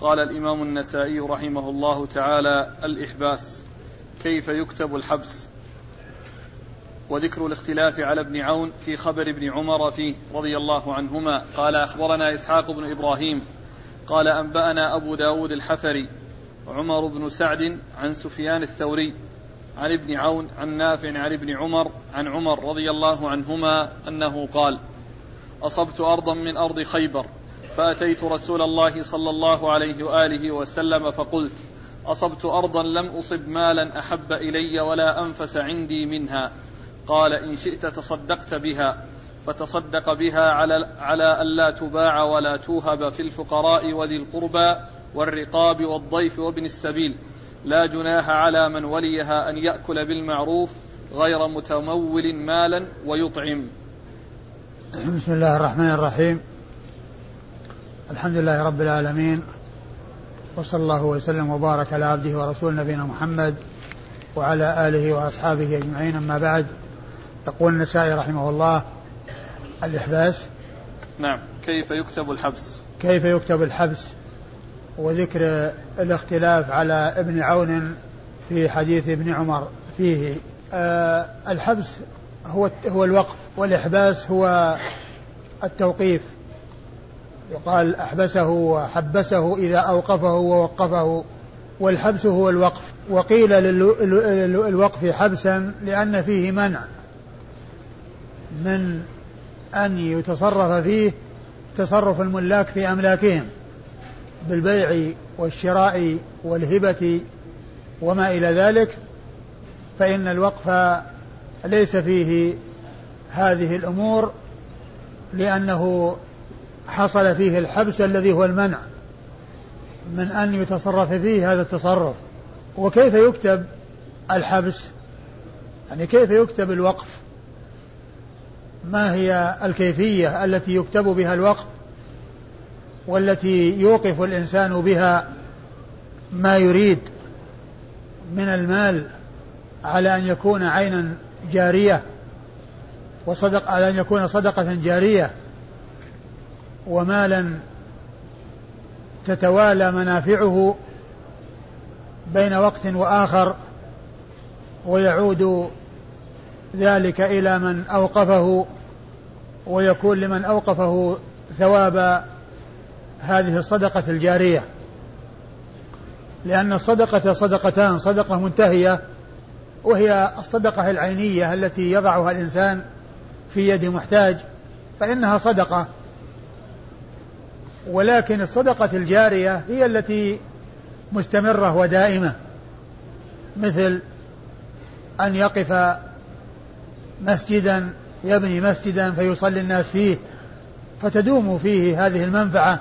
قال الإمام النسائي رحمه الله تعالى الإحباس كيف يكتب الحبس؟ وذكر الاختلاف على ابن عون في خبر ابن عمر فيه رضي الله عنهما. قال أخبرنا إسحاق بن إبراهيم قال أنبأنا أبو داود الحفري عمر بن سعد عن سفيان الثوري عن ابن عون عن نافع عن ابن عمر عن عمر رضي الله عنهما أنه قال أصبت أرضا من أرض خيبر فأتيت رسول الله صلى الله عليه وآله وسلم فقلت أصبت أرضا لم أصب مالا أحب إلي ولا أنفس عندي منها. قال إن شئت تصدقت بها. فتصدق بها على على ألا تباع ولا توهب في الفقراء وذي القربى والرقاب والضيف وابن السبيل. لا جناح على من وليها أن يأكل بالمعروف غير متمول مالا ويطعم. بسم الله الرحمن الرحيم. الحمد لله رب العالمين وصلى الله وسلم وبارك على عبده ورسول نبينا محمد وعلى آله وأصحابه أجمعين. أما بعد يقول النسائي رحمه الله الإحباس. نعم. كيف يكتب الحبس؟ كيف يكتب الحبس؟ وذكر الاختلاف على ابن عون في حديث ابن عمر فيه. آه الحبس هو هو الوقف والإحباس هو التوقيف. يقال أحبسه وحبسه إذا أوقفه ووقفه والحبس هو الوقف. وقيل للوقف حبسا لأن فيه منع. من أن يتصرف فيه تصرف الملاك في أملاكهم بالبيع والشراء والهبة وما إلى ذلك. فإن الوقف ليس فيه هذه الأمور لأنه حصل فيه الحبس الذي هو المنع من أن يتصرف فيه هذا التصرف. وكيف يكتب الحبس؟ يعني كيف يكتب الوقف؟ ما هي الكيفية التي يكتب بها الوقف والتي يوقف الإنسان بها ما يريد من المال على أن يكون عينا جارية وصدق على أن يكون صدقة جارية؟ ومالا تتوالى منافعه بين وقت وآخر ويعود ذلك إلى من أوقفه ويكون لمن أوقفه ثواب هذه الصدقة الجارية. لأن الصدقة صدقتان صدقة منتهية وهي الصدقة العينية التي يضعها الإنسان في يد محتاج فإنها صدقة. ولكن الصدقة الجارية هي التي مستمرة ودائمة. مثل أن يقف مسجدا يبني مسجدا فيصلي الناس فيه فتدوم فيه هذه المنفعة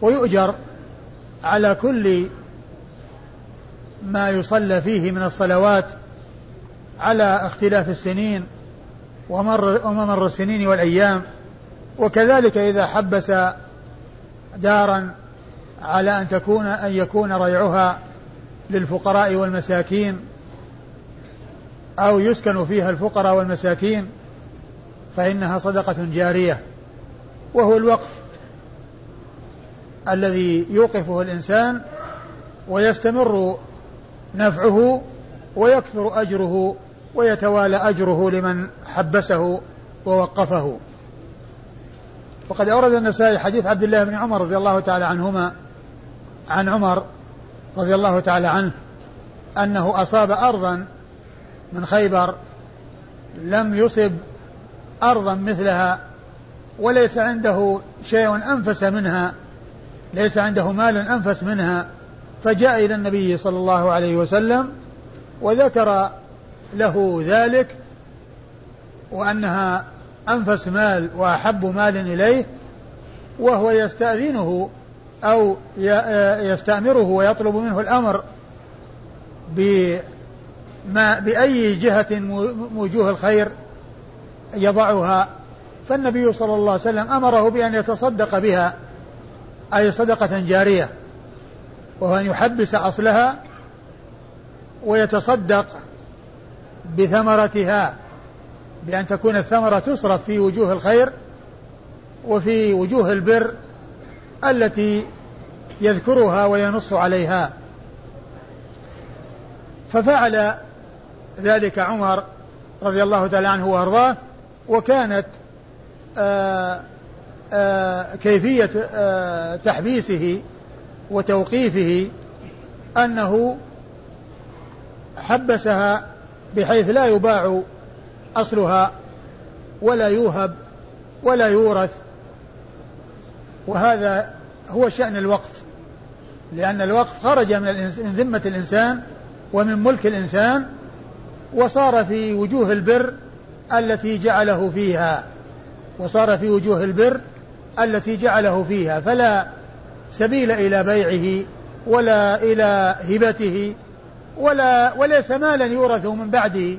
ويؤجر على كل ما يصلى فيه من الصلوات على اختلاف السنين ومر وممر السنين والأيام. وكذلك إذا حبس دارا على أن تكون أن يكون ريعها للفقراء والمساكين أو يسكن فيها الفقراء والمساكين فإنها صدقة جارية. وهو الوقف الذي يوقفه الإنسان ويستمر نفعه ويكثر أجره ويتوالى أجره لمن حبسه ووقفه. وقد أورد النسائي حديث عبد الله بن عمر رضي الله تعالى عنهما عن عمر رضي الله تعالى عنه أنه أصاب أرضا من خيبر لم يصب أرضا مثلها وليس عنده شيء أنفس منها ليس عنده مال أنفس منها فجاء إلى النبي صلى الله عليه وسلم وذكر له ذلك وأنها أنفس مال وأحب مال إليه وهو يستأذنه أو يستأمره ويطلب منه الأمر بما بأي جهة وجوه الخير يضعها. فالنبي صلى الله عليه وسلم أمره بأن يتصدق بها أي صدقة جارية وهو أن يحبس أصلها ويتصدق بثمرتها. بأن تكون الثمرة تصرف في وجوه الخير وفي وجوه البر التي يذكرها وينص عليها. ففعل ذلك عمر رضي الله تعالى عنه وأرضاه وكانت آآ آه، آآ آه، كيفية آآ آه، تحبيسه وتوقيفه أنه حبسها بحيث لا يباع أصلها ولا يوهب ولا يورث وهذا هو شأن الوقف لأن الوقف خرج من ذمة الإنسان ومن ملك الإنسان وصار في وجوه البر التي جعله فيها وصار في وجوه البر التي جعله فيها فلا سبيل إلى بيعه ولا إلى هبته ولا وليس مالا يورث من بعده.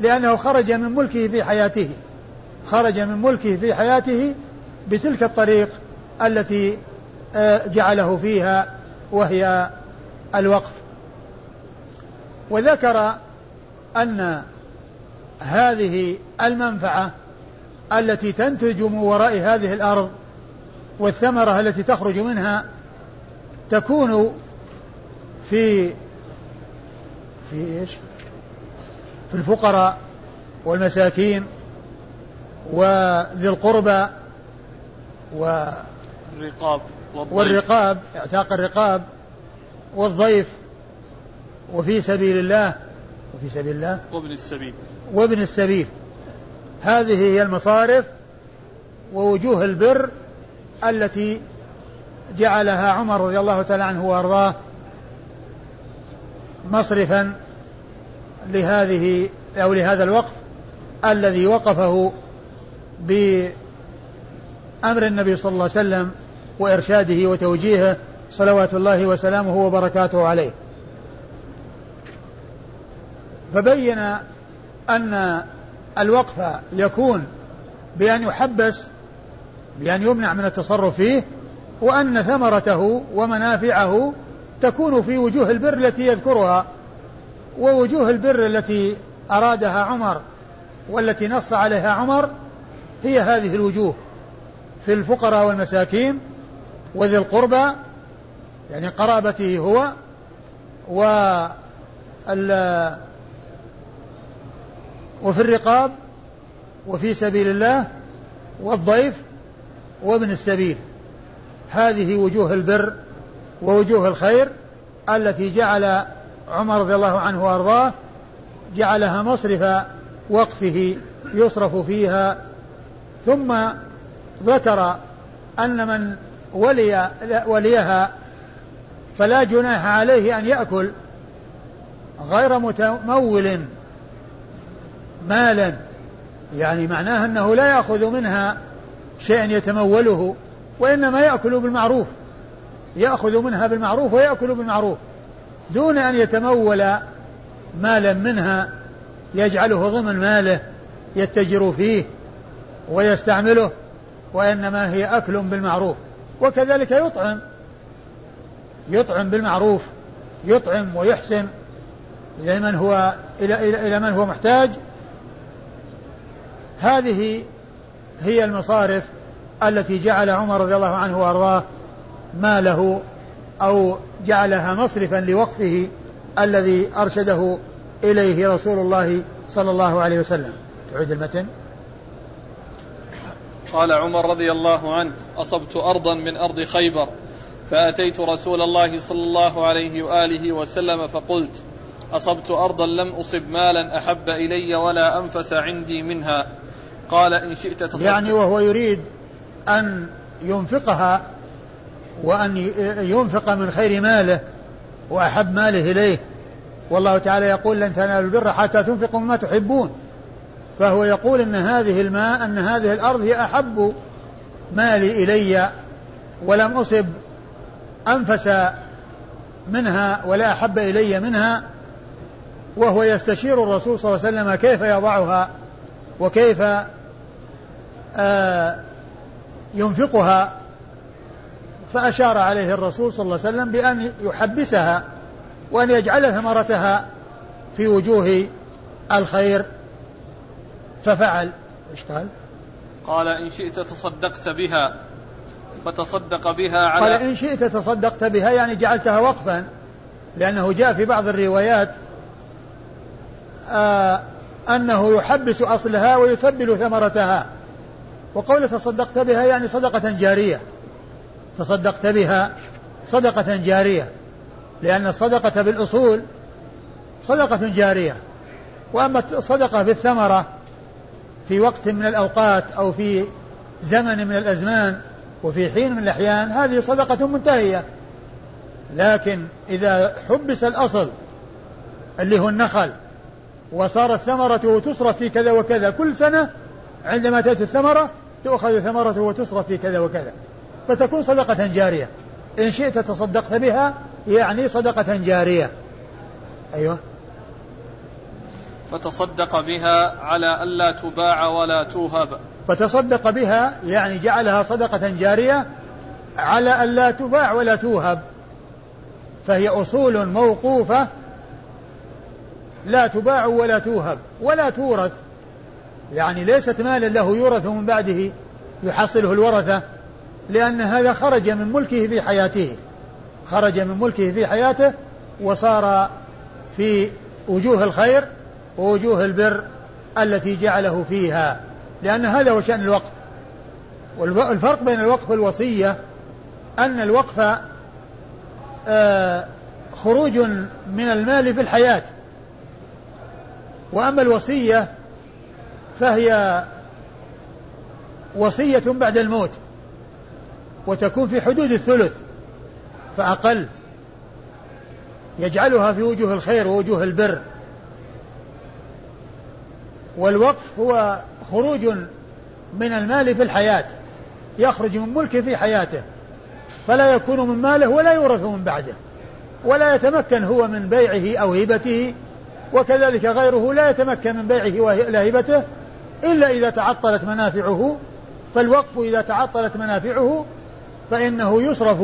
لأنه خرج من ملكه في حياته خرج من ملكه في حياته بتلك الطريق التي آه، جعله فيها وهي الوقف وذكر أن هذه المنفعة التي تنتج من وراء هذه الأرض والثمرة التي تخرج منها تكون في في إيش؟ في الفقراء والمساكين وذي القربى و الرقاب والرقاب إعتاق الرقاب والضيف. وفي سبيل الله وفي سبيل الله. وابن السبيل. وابن السبيل. هذه هي المصارف ووجوه البر التي جعلها عمر رضي الله تعالى عنه وأرضاه مصرفا لهذه أو لهذا الوقف الذي وقفه بأمر النبي صلى الله عليه وسلم وإرشاده وتوجيهه صلوات الله وسلامه وبركاته عليه. فبين أن الوقف يكون بأن يحبس بأن يمنع من التصرف فيه وأن ثمرته ومنافعه تكون في وجوه البر التي يذكرها. ووجوه البر التي أرادها عمر والتي نص عليها عمر هي هذه الوجوه في الفقراء والمساكين وذي القربى يعني قرابته هو و وفي الرقاب وفي سبيل الله والضيف وابن السبيل. هذه وجوه البر ووجوه الخير التي جعل عمر رضي الله عنه وأرضاه جعلها مصرف وقفه يصرف فيها ثم ذكر أن من ولي وليها فلا جناح عليه أن يأكل غير متمول مالا يعني معناه أنه لا يأخذ منها شيئا يتموله وإنما يأكل بالمعروف يأخذ منها بالمعروف ويأكل بالمعروف. دون أن يتمول مالا منها يجعله ضمن ماله يتجر فيه ويستعمله وإنما هي أكل بالمعروف. وكذلك يطعم يطعم بالمعروف يطعم ويحسن إلى من هو إلى إلى, إلى من هو محتاج. هذه هي المصارف التي جعل عمر رضي الله عنه وأرضاه ماله أو جعلها مصرفا لوقفه الذي أرشده إليه رسول الله صلى الله عليه وسلم. تعيد المتن. قال عمر رضي الله عنه أصبت ارضا من أرض خيبر فأتيت رسول الله صلى الله عليه وآله وسلم فقلت أصبت ارضا لم أصب مالا أحب إلي ولا أنفس عندي منها. قال إن شئت تصدق. يعني وهو يريد أن ينفقها وأن ينفق من خير ماله وأحب ماله إليه. والله تعالى يقول لن تنالوا البر حتى تنفقوا مما تحبون. فهو يقول أن هذه الماء أن هذه الأرض هي أحب مالي إلي ولم أصب أنفس منها ولا أحب إلي منها. وهو يستشير الرسول صلى الله عليه وسلم كيف يضعها وكيف آه، ينفقها. فأشار عليه الرسول صلى الله عليه وسلم بأن يحبسها وأن يجعل ثمرتها في وجوه الخير. ففعل. إيش قال؟ قال إن شئت تصدقت بها فتصدق بها على قال إن شئت تصدقت بها يعني جعلتها وقفا لأنه جاء في بعض الروايات آه أنه يحبس أصلها ويسبل ثمرتها. وقول تصدقت بها يعني صدقة جارية. تصدقت بها صدقة جارية لأن الصدقة بالأصول صدقة جارية. وأما الصدقة بالثمرة في وقت من الأوقات أو في زمن من الأزمان وفي حين من الأحيان هذه صدقة منتهية. لكن إذا حبس الأصل اللي هو النخل وصارت ثمرته تصرف في كذا وكذا كل سنة عندما تأتي الثمرة تؤخذ ثمرته وتصرف في كذا وكذا. فتكون صدقة جارية. إن شئت تصدقت بها يعني صدقة جارية. أيوه. فتصدق بها على ألا تباع ولا توهب. فتصدق بها يعني جعلها صدقة جارية على ألا تباع ولا توهب. فهي أصول موقوفة. لا تباع ولا توهب ولا تورث. يعني ليست مالا له يورث من بعده يحصله الورثة. لأن هذا خرج من ملكه في حياته. خرج من ملكه في حياته وصار في وجوه الخير ووجوه البر التي جعله فيها. لأن هذا هو شأن الوقف. والفرق بين الوقف والوصية أن الوقف آه، خروج من المال في الحياة. وأما الوصية فهي وصية بعد الموت. وتكون في حدود الثلث فأقل. يجعلها في وجوه الخير ووجوه البر. والوقف هو خروج من المال في الحياة يخرج من ملكه في حياته فلا يكون من ماله ولا يورث من بعده ولا يتمكن هو من بيعه أو هبته وكذلك غيره لا يتمكن من بيعه وهبته إلا إذا تعطلت منافعه فالوقف إذا تعطلت منافعه فإنه يصرف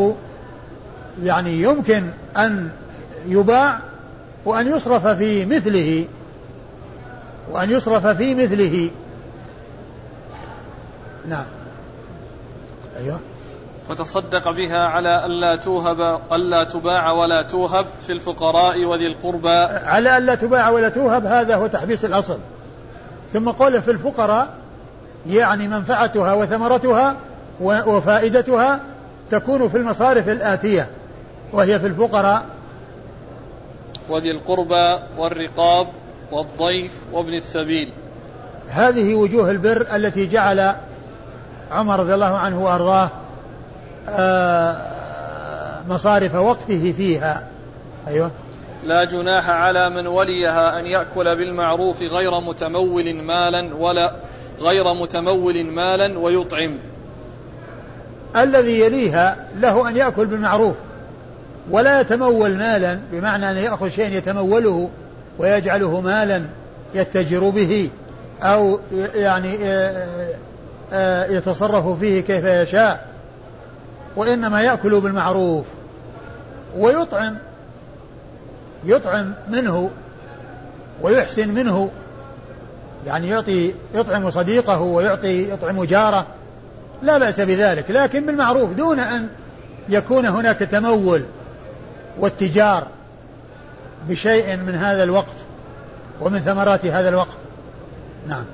يعني يمكن أن يباع وأن يصرف في مثله وأن يصرف في مثله. نعم. أيوه. فتصدق بها على ألا توهب ألا تباع ولا توهب في الفقراء وذي القربى. على ألا تباع ولا توهب هذا هو تحبيس الأصل. ثم قوله في الفقراء يعني منفعتها وثمرتها وفائدتها تكون في المصارف الآتية وهي في الفقراء. وذي القربى والرقاب والضيف وابن السبيل. هذه وجوه البر التي جعل عمر رضي الله عنه وأرضاه آه، مصارف وقته فيها. أيوه. لا جناح على من وليها أن يأكل بالمعروف غير متمول مالا ولا غير متمول مالا ويطعم. الذي يليها له أن يأكل بالمعروف ولا يتمول مالا بمعنى أن يأخذ شيئا يتموله ويجعله مالا يتجر به أو يعني آه، آه، يتصرف فيه كيف يشاء وإنما يأكل بالمعروف. ويطعم يطعم منه ويحسن منه يعني يعطي يطعم صديقه ويعطي يطعم جاره لا بأس بذلك لكن بالمعروف دون أن يكون هناك تمول واتجار بشيء من هذا الوقت ومن ثمرات هذا الوقت. نعم.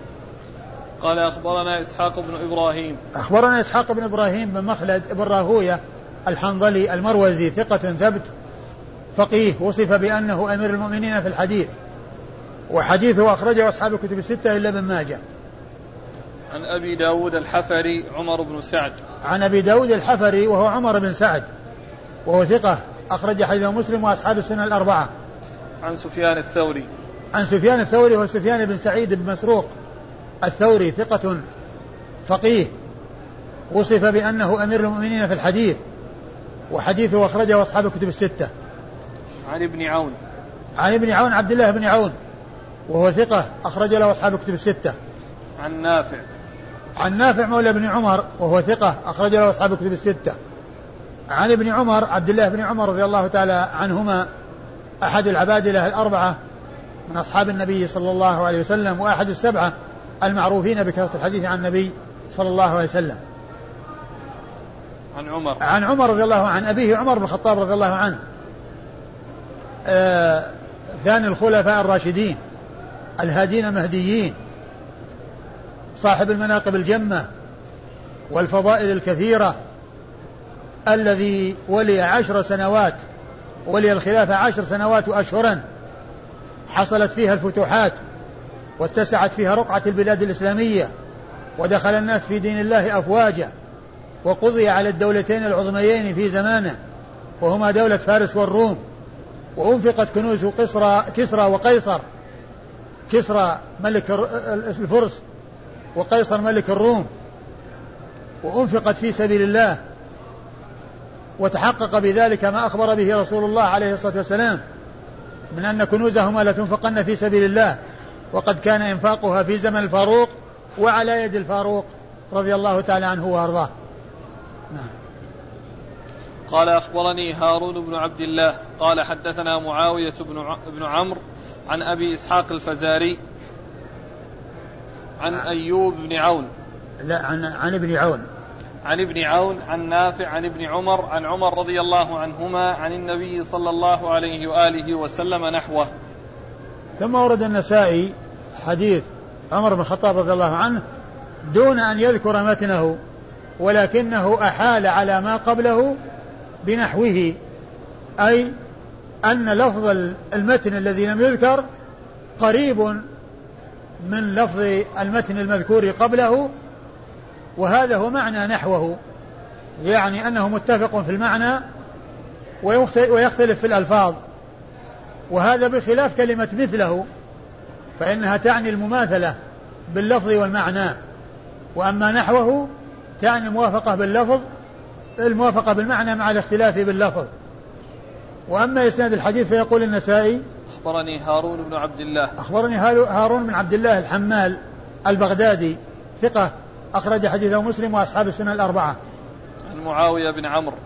قال أخبرنا إسحاق بن إبراهيم. أخبرنا إسحاق بن إبراهيم بن مخلد بن راهوية الحنظلي المروزي ثقة ثبت فقيه وصف بأنه أمير المؤمنين في الحديث وحديثه أخرجه أصحاب الكتب الستة إلا ابن ماجه. عن أبي داود الحفري عمر بن سعد. عن أبي داود الحفري وهو عمر بن سعد وهو ثقة أخرج حديث مسلم وأصحاب السنة الأربعة. عن سفيان الثوري. عن سفيان الثوري هو سفيان بن سعيد بن مسروق الثوري ثقة فقيه. وصف بأنه أمير المؤمنين في الحديث وحديثه أخرجه أصحاب الكتب الستة. عن ابن عون. عن ابن عون عبد الله بن عون وهو ثقة أخرج له أصحاب الكتب الستة. عن نافع. عن نافع مولى بن عمر وهو ثقة أخرج له أصحاب الكتب الستة. عن ابن عمر عبد الله بن عمر رضي الله تعالى عنهما أحد العبادلة الأربعة من أصحاب النبي صلى الله عليه وسلم وأحد السبعة المعروفين بكثرة الحديث عن النبي صلى الله عليه وسلم. عن عمر. عن عمر رضي الله عنه أبيه عمر بن الخطاب رضي الله عنه. آه ثاني الخلفاء الراشدين الهادين المهديين. صاحب المناقب الجمة والفضائل الكثيرة الذي ولي عشر سنوات ولي الخلافة عشر سنوات وأشهرا حصلت فيها الفتوحات واتسعت فيها رقعة البلاد الإسلامية ودخل الناس في دين الله أفواجا وقضي على الدولتين العظميين في زمانه وهما دولة فارس والروم وأنفقت كنوز قصرى كسرى وقيصر كسرى ملك الفرس وقيصر ملك الروم وأنفقت في سبيل الله وتحقق بذلك ما أخبر به رسول الله عليه الصلاة والسلام من أن كنوزهما لتنفقن في سبيل الله وقد كان إنفاقها في زمن الفاروق وعلى يد الفاروق رضي الله تعالى عنه وأرضاه نعم. قال أخبرني هارون بن عبد الله قال حدثنا معاوية بن بن عمرو عن أبي إسحاق الفزاري عن أيوب بن عون. لا عن عن ابن عون. عن ابن عون عن نافع عن ابن عمر عن عمر رضي الله عنهما عن النبي صلى الله عليه وآله وسلم نحوه. ثم ورد النسائي حديث عمر بن الخطاب رضي الله عنه دون أن يذكر متنه ولكنه أحال على ما قبله بنحوه أي أن لفظ المتن الذي لم يذكر قريب من لفظ المتن المذكور قبله وهذا هو معنى نحوه يعني أنه متفق في المعنى ويختلف في الألفاظ. وهذا بخلاف كلمة مثله فإنها تعني المماثلة باللفظ والمعنى. وأما نحوه تعني الموافقة باللفظ الموافقة بالمعنى مع الاختلاف باللفظ. وأما إسناد الحديث فيقول النسائي أخبرني هارون بن عبد الله. أخبرني هارون بن عبد الله الحمال البغدادي ثقة أخرج حديثه مسلم وأصحاب السنة الأربعة. عن معاوية بن عمرو.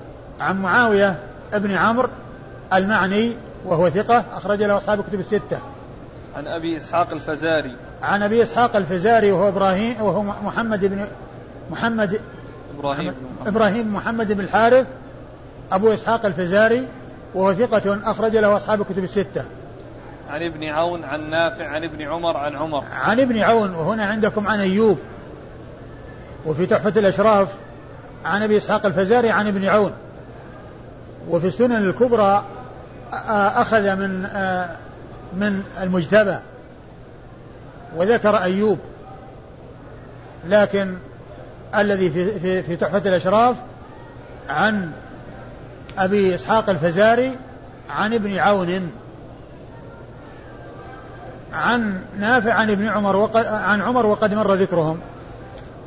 عن معاوية بن عمرو المعني وهو ثقة أخرج له أصحاب الكتب الستة. عن أبي إسحاق الفزاري. عن أبي إسحاق الفزاري وهو إبراهيم وهو محمد بن محمد إبراهيم محمد. إبراهيم محمد بن الحارث أبو إسحاق الفزاري وهو ثقة أخرج له أصحاب الكتب الستة. عن ابن عون عن نافع عن ابن عمر عن عمر. عن ابن عون وهنا عندكم عن أيوب. وفي تحفة الأشراف عن أبي إسحاق الفزاري عن ابن عون. وفي السنن الكبرى أخذ من من المجتبى. وذكر أيوب. لكن الذي في في في تحفة الأشراف عن أبي إسحاق الفزاري عن ابن عون. عن نافع عن ابن عمر وقد عن عمر وقد مر ذكرهم.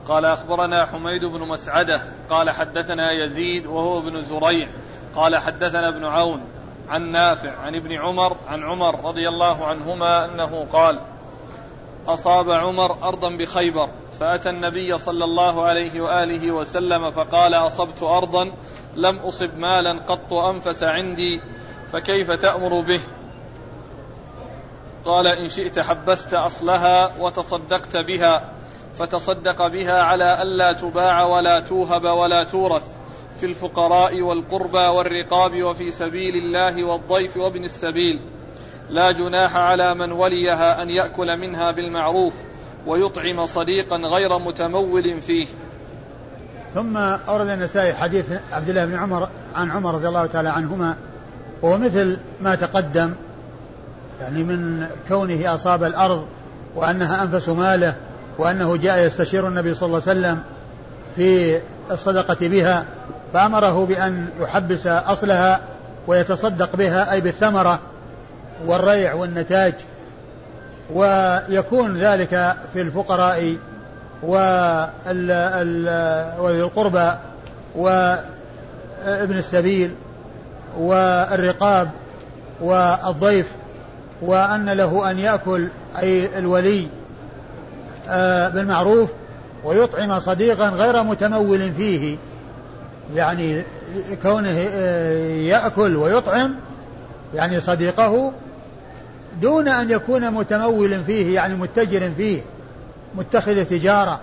قال أخبرنا حميد بن مسعدة قال حدثنا يزيد وهو ابن زريع قال حدثنا ابن عون عن نافع عن ابن عمر عن عمر رضي الله عنهما أنه قال أصاب عمر أرضا بخيبر فأتى النبي صلى الله عليه وآله وسلم فقال أصبت أرضا لم أصب مالا قط أنفس عندي فكيف تأمر به؟ قال إن شئت حبست أصلها وتصدقت بها فتصدق بها على ألا تباع ولا توهب ولا تورث في الفقراء والقربى والرقاب وفي سبيل الله والضيف وابن السبيل. لا جناح على من وليها أن يأكل منها بالمعروف ويطعم صديقا غير متمول فيه. ثم أورد النسائي حديث عبد الله بن عمر عن عمر رضي الله تعالى عنهما وهو مثل ما تقدم يعني من كونه أصاب الأرض وأنها أنفس ماله وأنه جاء يستشير النبي صلى الله عليه وسلم في الصدقة بها فأمره بأن يحبس أصلها ويتصدق بها أي بالثمرة والريع والنتاج. ويكون ذلك في الفقراء وذي القربى وابن السبيل والرقاب والضيف. وأن له أن يأكل أي الولي آه، بالمعروف ويطعم صديقا غير متمول فيه. يعني كونه آه، يأكل ويطعم يعني صديقه دون أن يكون متمول فيه يعني متجر فيه متخذ تجارة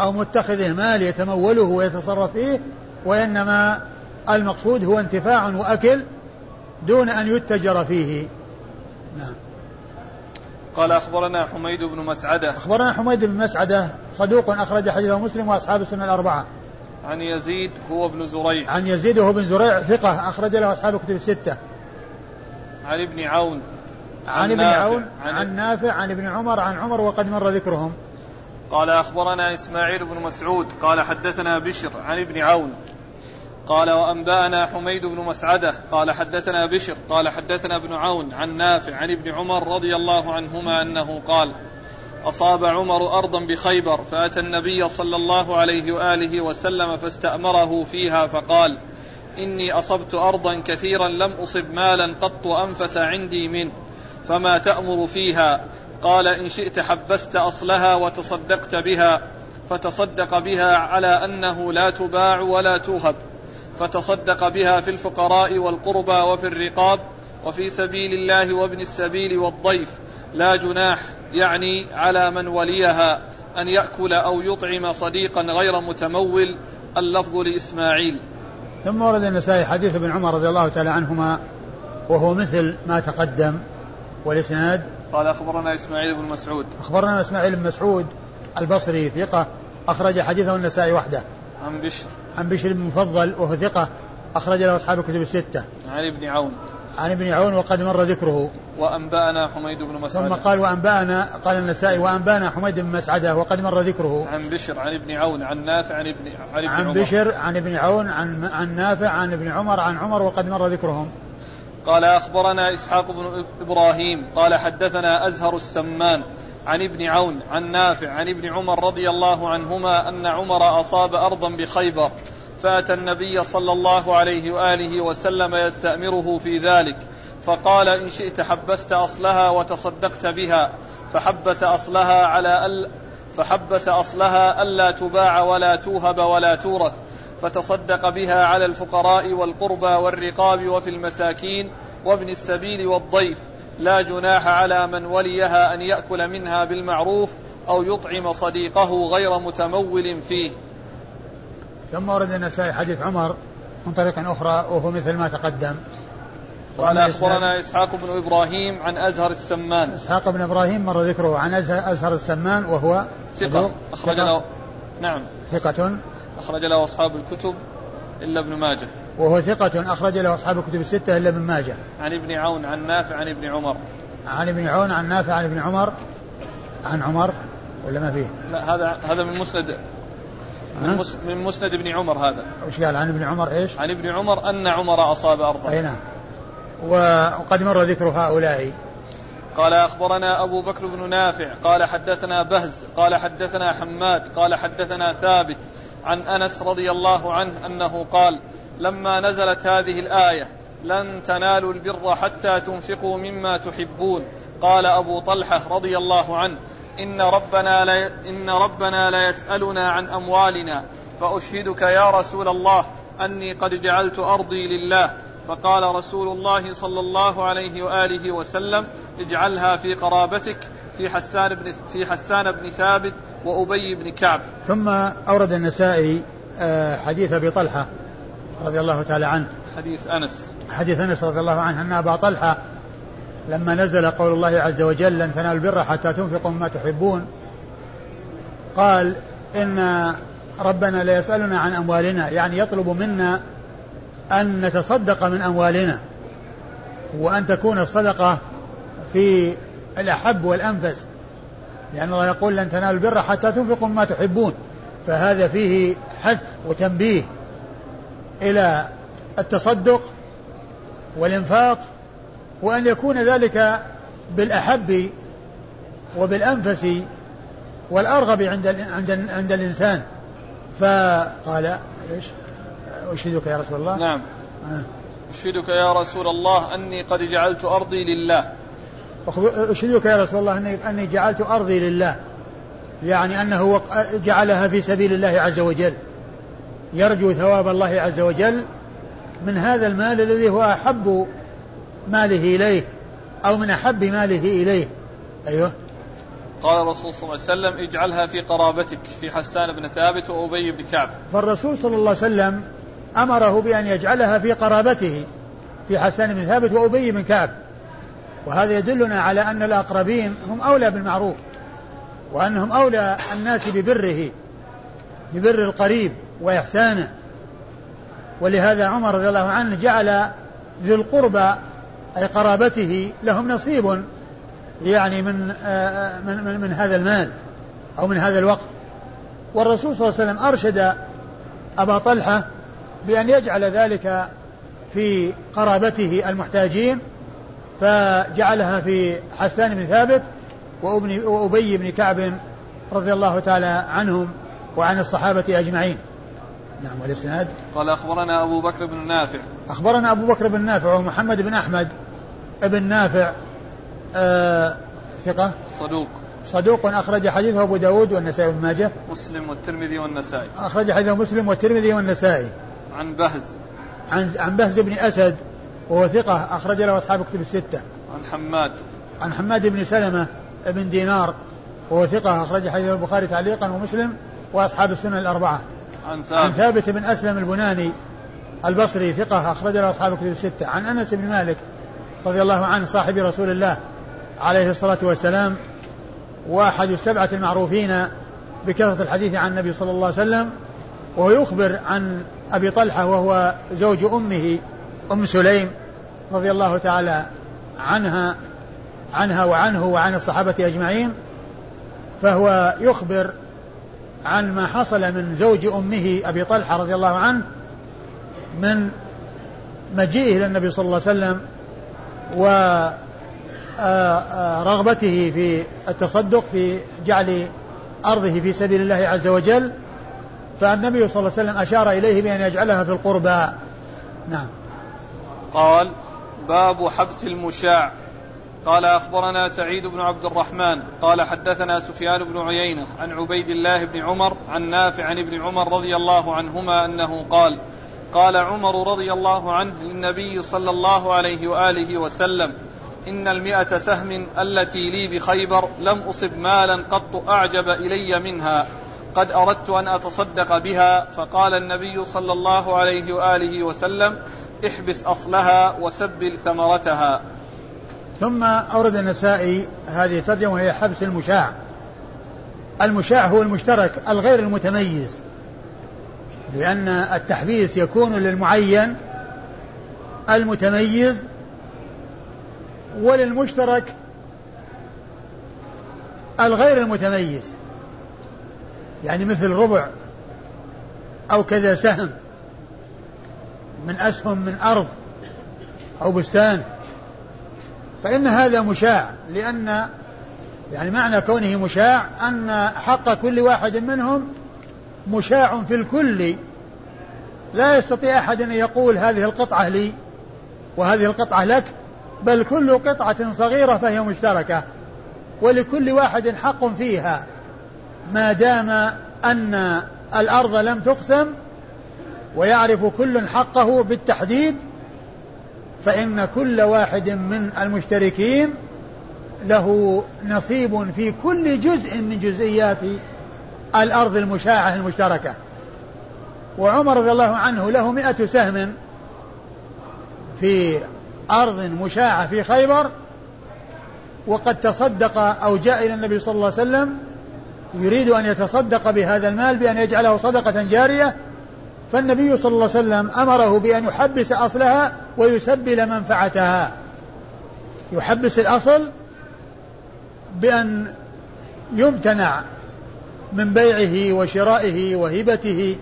أو متخذ مال يتموله ويتصرف فيه وإنما المقصود هو انتفاع وأكل دون أن يتجر فيه. نعم. قال أخبرنا حميد بن مسعدة. أخبرنا حميد بن مسعدة صدوق أخرج حديثه مسلم وأصحاب السنة الأربعة. عن يزيد هو ابن زريع. عن يزيد هو بن زريع ثقة أخرج له أصحاب الكتب الستة. عن ابن عون. عن ابن عون عن, عن نافع عن ابن عمر عن عمر وقد مر ذكرهم. قال أخبرنا إسماعيل بن مسعود قال حدثنا بشر عن ابن عون. قال وأنبأنا حميد بن مسعدة قال حدثنا بشر قال حدثنا ابن عون عن نافع عن ابن عمر رضي الله عنهما أنه قال أصاب عمر أرضا بخيبر فأتى النبي صلى الله عليه وآله وسلم فاستأمره فيها فقال إني أصبت أرضا كثيرا لم أصب مالا قط أنفس عندي منه فما تأمر فيها قال إن شئت حبست أصلها وتصدقت بها فتصدق بها على أنه لا تباع ولا توهب فتصدق بها في الفقراء والقربى وفي الرقاب وفي سبيل الله وابن السبيل والضيف. لا جناح يعني على من وليها أن يأكل أو يطعم صديقا غير متمول اللفظ لإسماعيل. ثم ورد النسائي حديث ابن عمر رضي الله تعالى عنهما وهو مثل ما تقدم والإسناد. قال أخبرنا إسماعيل بن مسعود. أخبرنا إسماعيل بن مسعود البصري ثقة أخرج حديثه النسائي وحده. عن بشر عن بشر بن مفضل وهو ثقة أخرج له أصحاب الكتب الستة. عن ابن عون. عن ابن عون وقد مر ذكره. وأنبأنا حميد بن مسعدة. ثم قال وأنبأنا قال النسائي وأنبأنا حميد بن مسعدة وقد مر ذكره. عن بشر عن ابن عون عن نافع عن ابن عن, ابن عن عمر. بشر عن ابن عون عن عن نافع عن ابن عمر عن عمر وقد مر ذكرهم. قال أخبرنا إسحاق بن إبراهيم قال حدثنا أزهر السمان. عن ابن عون عن نافع عن ابن عمر رضي الله عنهما أن عمر أصاب أرضا بخيبر فأتى النبي صلى الله عليه وآله وسلم يستأمره في ذلك فقال إن شئت حبست أصلها وتصدقت بها فحبس أصلها على أل فحبس أصلها ألا تباع ولا توهب ولا تورث فتصدق بها على الفقراء والقربى والرقاب وفي المساكين وابن السبيل والضيف لا جناح على من وليها أن يأكل منها بالمعروف أو يطعم صديقه غير متمول فيه. ثم ورد النسائي حديث عمر من طريق أخرى وهو مثل ما تقدم. قال أخبرنا إسحاق بن إبراهيم عن أزهر السمان. إسحاق بن إبراهيم مر ذكره عن أزهر السمان وهو ثقة. أخرج له نعم. ثقة. أخرج له أصحاب الكتب إلا ابن ماجه. وهو ثقة أخرج له أصحاب الكتب الستة إلا ابن ماجه. عن ابن عون عن نافع عن ابن عمر. عن ابن عون عن نافع عن ابن عمر. عن عمر ولا ما فيه؟ لا هذا هذا من مسند من, مس من مسند ابن عمر هذا. وش قال؟ عن ابن عمر إيش؟ عن ابن عمر أن عمر أصاب أرضا. أي نعم. وقد مر ذكر هؤلاء. قال أخبرنا أبو بكر بن نافع قال حدثنا بهز قال حدثنا حماد قال حدثنا ثابت عن أنس رضي الله عنه أنه قال لما نزلت هذه الآية لن تنالوا البر حتى تنفقوا مما تحبون. قال أبو طلحة رضي الله عنه إن ربنا لا إن ربنا لا يسألنا عن أموالنا فأشهدك يا رسول الله أني قد جعلت أرضي لله. فقال رسول الله صلى الله عليه وآله وسلم اجعلها في قرابتك في حسان بن في حسان بن ثابت وأبي بن كعب. ثم أورد النسائي آه، حديث أبي طلحة رضي الله تعالى عنه. حديث أنس. حديث أنس رضي الله عنه أن أبا طلحة لما نزل قول الله عز وجل لن تنالوا البر حتى تنفقوا مما تحبون قال إن ربنا لا يسألنا عن أموالنا يعني يطلب منا أن نتصدق من أموالنا وأن تكون الصدقة في الأحب والأنفس. لأن الله يقول لن تنالوا البر حتى تنفقوا مما تحبون فهذا فيه حث وتنبيه. إلى التصدق والإنفاق وأن يكون ذلك بالأحب وبالأنفس والأرغب عند عند عند الإنسان. فقال إيش؟ أشهدك يا رسول الله. نعم. آه. أشهدك يا رسول الله أني قد جعلت أرضي لله. أشهدك يا رسول الله أني, أني جعلت أرضي لله. يعني أنه جعلها في سبيل الله عز وجل. يرجو ثواب الله عز وجل من هذا المال الذي هو أحب ماله إليه أو من أحب ماله إليه. أيوه. قال الرسول صلى الله عليه وسلم اجعلها في قرابتك في حسان بن ثابت وأبي بن كعب. فالرسول صلى الله عليه وسلم أمره بأن يجعلها في قرابته في حسان بن ثابت وأبي بن كعب. وهذا يدلنا على أن الأقربين هم أولى بالمعروف وأنهم أولى الناس ببره ببر القريب. وإحسانه. ولهذا عمر رضي الله عنه جعل ذي القربى أي قرابته لهم نصيب يعني من آه، من من, من هذا المال أو من هذا الوقت. والرسول صلى الله عليه وسلم أرشد أبا طلحة بأن يجعل ذلك في قرابته المحتاجين فجعلها في حسان بن ثابت وأبي بن كعب رضي الله تعالى عنهم وعن الصحابة أجمعين. نعم والإسناد؟ قال أخبرنا أبو بكر بن نافع. أخبرنا أبو بكر بن نافع ومحمد بن أحمد بن نافع آه ثقة؟ صدوق. صدوق أخرج حديثه أبو داود والنسائي بن ماجه. مسلم والترمذي والنسائي. أخرج حديثه مسلم والترمذي والنسائي. عن بهز. عن عن بهز بن أسد وهو ثقة أخرج له أصحاب كتب الستة. عن حماد. عن حماد بن سلمة بن دينار وهو ثقة أخرج حديث البخاري تعليقا ومسلم وأصحاب السنن الأربعة. عن ثابت عن ثابت بن أسلم البناني البصري ثقة أخرج له أصحاب كتب الستة. عن أنس بن مالك رضي الله عنه صاحب رسول الله عليه الصلاة والسلام وأحد السبعة المعروفين بكثرة الحديث عن النبي صلى الله عليه وسلم وهو يخبر عن أبي طلحة وهو زوج أمه أم سليم رضي الله تعالى عنها عنها وعنه وعن الصحابة أجمعين فهو يخبر عن ما حصل من زوج أمه أبي طلحة رضي الله عنه من مجيئه إلى النبي صلى الله عليه وسلم ورغبته في التصدق في جعل أرضه في سبيل الله عز وجل فالنبي صلى الله عليه وسلم أشار إليه بأن يجعلها في القربى. نعم. قال باب حبس المشاع. قال أخبرنا سعيد بن عبد الرحمن قال حدثنا سفيان بن عيينة عن عبيد الله بن عمر عن نافع عن ابن عمر رضي الله عنهما أنه قال قال عمر رضي الله عنه للنبي صلى الله عليه وآله وسلم إن المئة سهم التي لي بخيبر لم أصب مالا قط أعجب إلي منها قد أردت أن أتصدق بها فقال النبي صلى الله عليه وآله وسلم احبس أصلها وسبل ثمرتها ثم أورد النسائي هذه الترجمة وهي حبس المشاع. المشاع هو المشترك الغير المتميز لأن التحبيس يكون للمعين المتميز وللمشترك الغير المتميز. يعني مثل ربع أو كذا سهم من أسهم من أرض أو بستان فإن هذا مشاع لأن يعني معنى كونه مشاع أن حق كل واحد منهم مشاع في الكل. لا يستطيع أحد أن يقول هذه القطعة لي وهذه القطعة لك بل كل قطعة صغيرة فهي مشتركة. ولكل واحد حق فيها. ما دام أن الأرض لم تقسم ويعرف كل حقه بالتحديد فإن كل واحد من المشتركين له نصيب في كل جزء من جزئيات الأرض المشاعة المشتركة. وعمر رضي الله عنه له مئة سهم في أرض مشاعة في خيبر وقد تصدق أو جاء إلى النبي صلى الله عليه وسلم يريد أن يتصدق بهذا المال بأن يجعله صدقة جارية فالنبي صلى الله عليه وسلم أمره بأن يحبس أصلها ويسبل منفعتها. يحبس الأصل بأن يمتنع من بيعه وشرائه وهبته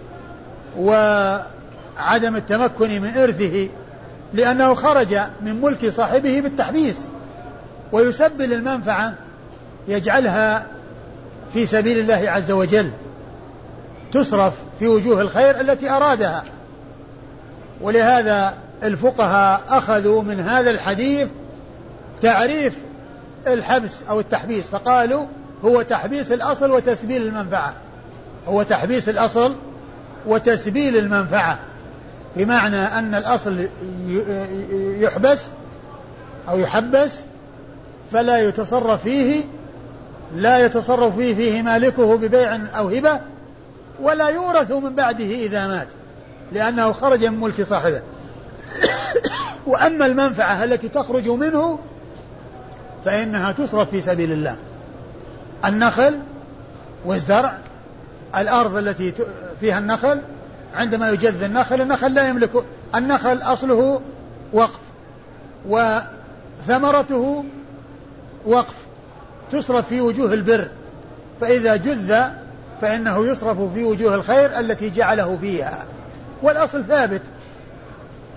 وعدم التمكن من إرثه لأنه خرج من ملك صاحبه بالتحبيس. ويسبل المنفعة يجعلها في سبيل الله عز وجل تصرف في وجوه الخير التي أرادها. ولهذا الفقهاء أخذوا من هذا الحديث تعريف الحبس أو التحبيس فقالوا هو تحبيس الأصل وتسبيل المنفعة. هو تحبيس الأصل وتسبيل المنفعة. بمعنى أن الأصل يحبس أو يحبس فلا يتصرف فيه لا يتصرف فيه فيه مالكه ببيع أو هبة ولا يورث من بعده إذا مات لأنه خرج من ملك صاحبه. وأما المنفعة التي تخرج منه فإنها تصرف في سبيل الله. النخل والزرع الأرض التي فيها النخل عندما يجذ النخل النخل لا يملك النخل أصله وقف وثمرته وقف تصرف في وجوه البر. فإذا جذ فإنه يصرف في وجوه الخير التي جعله فيها. والأصل ثابت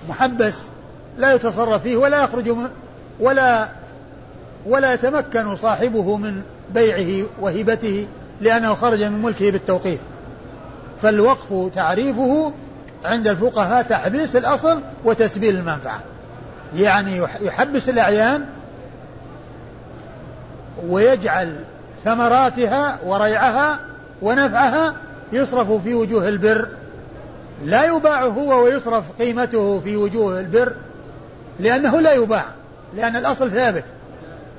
محبس لا يتصرف فيه ولا يخرج ولا ولا يتمكن صاحبه من بيعه وهبته لأنه خرج من ملكه بالتوقيف فالوقف تعريفه عند الفقهاء تحبيس الأصل وتسبيل المنفعة. يعني يحبس الأعيان ويجعل ثمراتها وريعها ونفعها يصرف في وجوه البر. لا يباع هو ويصرف قيمته في وجوه البر. لأنه لا يباع لأن الأصل ثابت.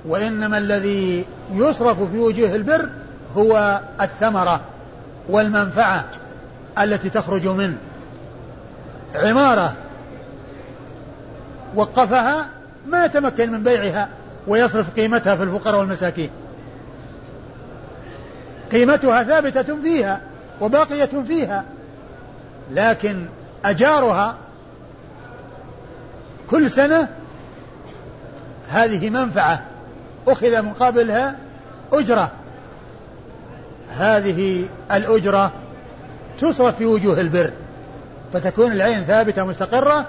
وإنما الذي يصرف في وجوه البر هو الثمرة والمنفعة التي تخرج منه. عمارة وقفها ما يتمكن من بيعها ويصرف قيمتها في الفقراء والمساكين. قيمتها ثابتة فيها وباقية فيها لكن أجارها كل سنة هذه منفعة أخذ مقابلها أجرة. هذه الأجرة تصرف في وجوه البر فتكون العين ثابتة مستقرة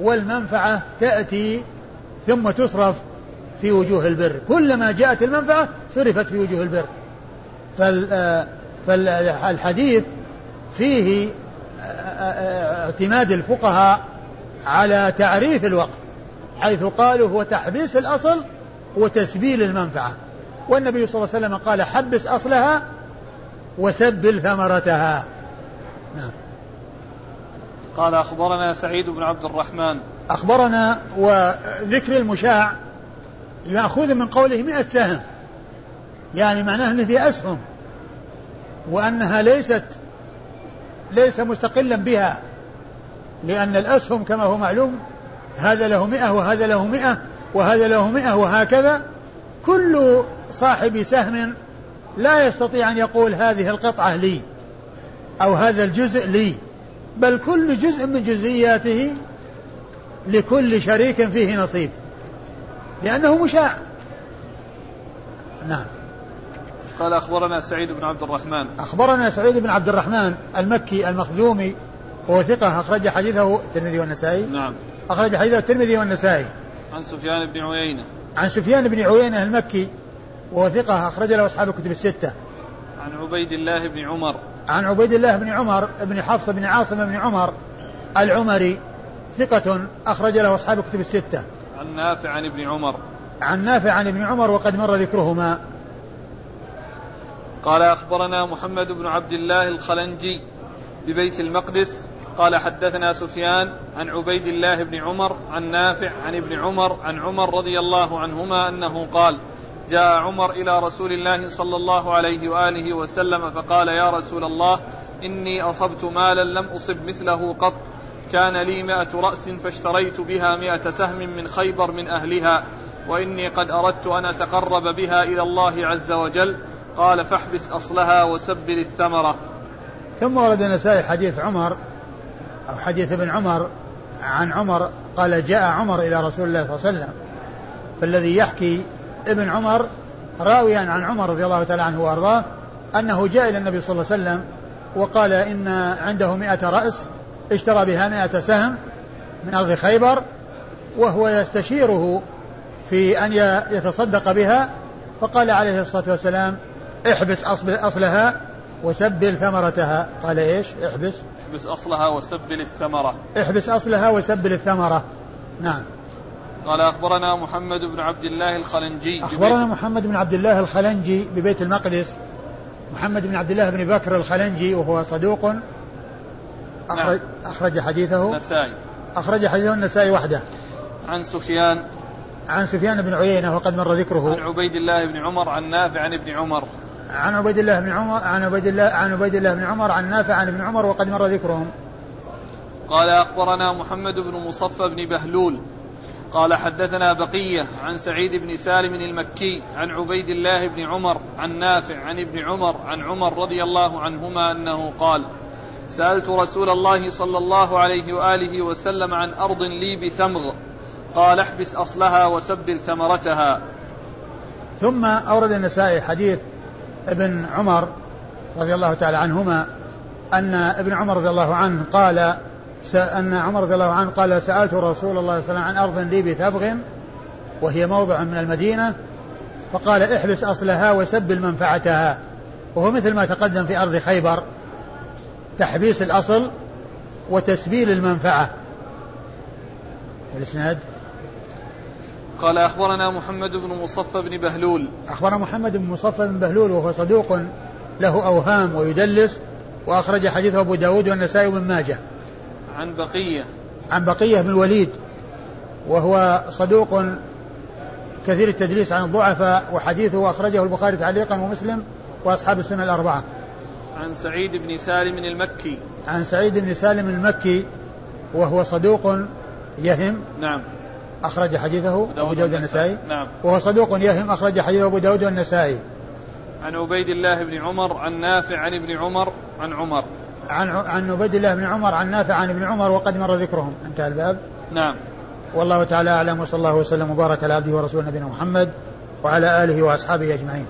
والمنفعة تأتي ثم تصرف في وجوه البر. كلما جاءت المنفعة صرفت في وجوه البر. فالحديث فيه اعتماد الفقهاء على تعريف الوقف حيث قالوا هو تحبيس الأصل وتسبيل المنفعة. والنبي صلى الله عليه وسلم قال حبس أصلها وسبل ثمرتها. نعم. قال أخبرنا سعيد بن عبد الرحمن. أخبرنا وذكر المشاع مأخوذ من قوله مئة سهم. يعني معناه أنه في أسهم وأنها ليست ليس مستقلا بها. لأن الأسهم كما هو معلوم هذا له مئة وهذا له مئة وهذا له مئة وهكذا. كل صاحب سهم لا يستطيع أن يقول هذه القطعة لي أو هذا الجزء لي بل كل جزء من جزئياته لكل شريك فيه نصيب لأنه مشاع. نعم. قال أخبرنا سعيد بن عبد الرحمن. أخبرنا سعيد بن عبد الرحمن المكي المخزومي وهو ثقة أخرج حديثه الترمذي والنسائي. نعم. أخرج حديثه الترمذي والنسائي. عن سفيان بن عيينة. عن سفيان بن عيينة المكي وهو ثقة أخرج له أصحاب الكتب الستة. عن عبيد الله بن عمر. عن عبيد الله بن عمر بن حفص بن عاصم بن عمر العمري ثقة أخرج له أصحاب الكتب الستة. عن نافع عن ابن عمر. عن نافع عن ابن عمر وقد مر ذكرهما. قال أخبرنا محمد بن عبد الله الخلنجي ببيت المقدس قال حدثنا سفيان عن عبيد الله بن عمر عن نافع عن ابن عمر عن عمر رضي الله عنهما أنه قال جاء عمر إلى رسول الله صلى الله عليه وآله وسلم فقال يا رسول الله إني أصبت مالا لم أصب مثله قط كان لي مائة رأس فاشتريت بها مائة سهم من خيبر من أهلها وإني قد أردت أن أتقرب بها إلى الله عز وجل قال فاحبس أصلها وسبل الثمرة. ثم ورد النسائي حديث عمر أو حديث ابن عمر عن عمر قال جاء عمر إلى رسول الله صلى الله عليه وسلم فالذي يحكي ابن عمر راويا عن عمر رضي الله تعالى عنه وأرضاه أنه جاء إلى النبي صلى الله عليه وسلم وقال إن عنده مئة رأس اشترى بها مئة سهم من أرض خيبر وهو يستشيره في أن يتصدق بها فقال عليه الصلاة والسلام احبس أصلها وسبل ثمرتها. قال إيش؟ احبس. احبس أصلها وسبل الثمرة. احبس أصلها وسبل الثمرة. نعم. قال أخبرنا محمد بن عبد الله الخلنجي أخبرنا محمد بن عبد الله الخلنجي ببيت المقدس. محمد بن عبد الله بن بكر الخلنجي وهو صدوق. أخرج, نعم. أخرج حديثه. النسائي. أخرج حديثه النسائي وحده. عن سفيان. عن سفيان بن عيينة وقد مر ذكره. عن عبيد الله بن عمر عن نافع عن ابن عمر. عن عبيد الله بن عمر عن عبيد الله عن عبيد الله بن عمر عن نافع عن ابن عمر وقد مر ذكرهم. قال أخبرنا محمد بن مصفى بن بهلول. قال حدثنا بقية عن سعيد بن سالم المكي عن عبيد الله بن عمر عن نافع عن ابن عمر عن عمر رضي الله عنهما أنه قال سألت رسول الله صلى الله عليه وآله وسلم عن أرض لي بثمغ قال احبس أصلها وسبل ثمرتها. ثم أورد النسائي حديث ابن عمر رضي الله تعالى عنهما أن ابن عمر رضي الله عنه قال أن عمر رضي الله عنه قال سألت رسول الله صلى الله عليه وسلم عن أرض لي بثبغ وهي موضع من المدينة فقال احبس أصلها وسبل منفعتها وهو مثل ما تقدم في أرض خيبر. تحبيس الأصل وتسبيل المنفعة. الإسناد قال أخبرنا محمد بن مصفى بن بهلول. أخبرنا محمد بن مصفى بن بهلول وهو صدوق له أوهام ويدلس وأخرج حديثه أبو داود والنسائي بن ماجه. عن بقية. عن بقية بن الوليد وهو صدوق كثير التدليس عن الضعفاء وحديثه أخرجه البخاري تعليقا ومسلم وأصحاب السنة الأربعة. عن سعيد بن سالم المكي. عن سعيد بن سالم المكي وهو صدوق يهم. نعم. أخرج حديثه أبو داود النسائي. نعم. وهو صدوق يهم أخرج حديثه أبو داود والنسائي. عن عبيد الله بن عمر عن نافع عن ابن عمر عن عمر. عن عن عبيد الله بن عمر عن نافع عن ابن عمر وقد مر ذكرهم. انتهى الباب. نعم. والله تعالى أعلم وصلى الله وسلم وبارك على عبده ورسوله نبينا محمد وعلى آله وأصحابه أجمعين.